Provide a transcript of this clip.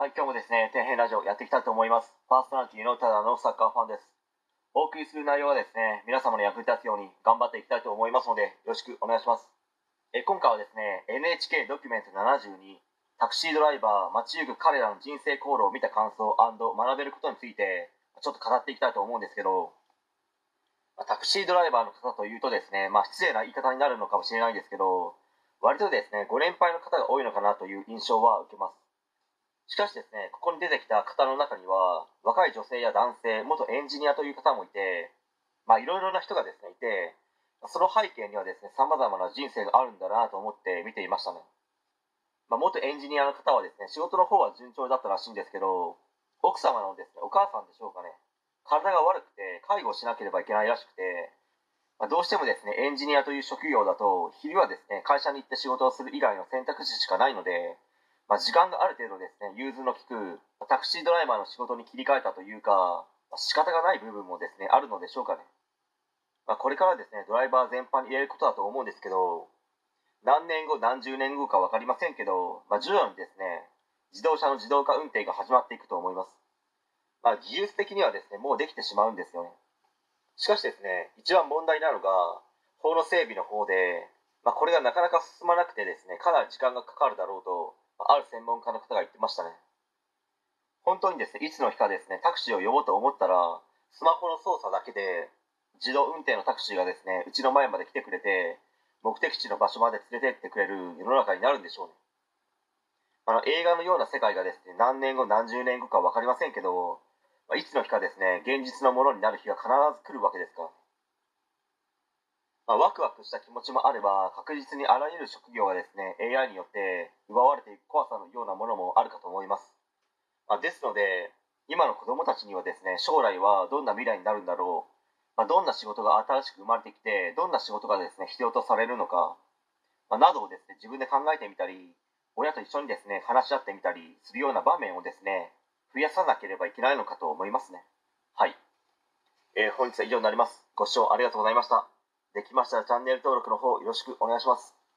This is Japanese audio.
はい、今日もですね、天変ラジオやっていきたいと思います。パーソナリティのただのサッカーファンです。お送りする内容はですね、皆様の役に立つように頑張っていきたいと思いますので、よろしくお願いします。え今回はですね、NHK ドキュメント72、タクシードライバー、街行く彼らの人生航路を見た感想学べることについて、ちょっと語っていきたいと思うんですけど、タクシードライバーの方というとですね、まあ、失礼な言い方になるのかもしれないんですけど、割とですね、ご年配の方が多いのかなという印象は受けます。しかしですね、ここに出てきた方の中には、若い女性や男性、元エンジニアという方もいて、まあいろいろな人がですね、いて、その背景にはですね、様々な人生があるんだなと思って見ていましたね。まあ、元エンジニアの方はですね、仕事の方は順調だったらしいんですけど、奥様のですね、お母さんでしょうかね、体が悪くて介護しなければいけないらしくて、まあ、どうしてもですね、エンジニアという職業だと、昼はですね、会社に行って仕事をする以外の選択肢しかないので、まあ、時間がある程度ですね、融通の利くタクシードライバーの仕事に切り替えたというか、まあ、仕方がない部分もですね、あるのでしょうかね。まあ、これからですね、ドライバー全般に言えることだと思うんですけど、何年後、何十年後か分かりませんけど、まあ、徐々にですね、自動車の自動化運転が始まっていくと思います。まあ、技術的にはですね、もうできてしまうんですよね。しかしですね、一番問題なのが、法の整備の方で、まあ、これがなかなか進まなくてですね、かなり時間がかかるだろうとある専門家の方が言ってましたね。本当にですね、いつの日かですね、タクシーを呼ぼうと思ったら、スマホの操作だけで、自動運転のタクシーがですね、うちの前まで来てくれて、目的地の場所まで連れてってくれる世の中になるんでしょうね。あの、映画のような世界がですね、何年後何十年後か分かりませんけど、ま、いつの日かですね、現実のものになる日が必ず来るわけですから、まあ、ワクワクした気持ちもあれば確実にあらゆる職業がですね AI によって奪われていくようなものもあるかと思います、まあ、ですので今の子どもたちにはですね将来はどんな未来になるんだろう、まあ、どんな仕事が新しく生まれてきてどんな仕事がですね必要とされるのか、まなどをですね自分で考えてみたり親と一緒にですね話し合ってみたりするような場面をですね増やさなければいけないのかと思いますね。はい、えー、本日は以上になります。ご視聴ありがとうございました。できましたらチャンネル登録の方よろしくお願いします。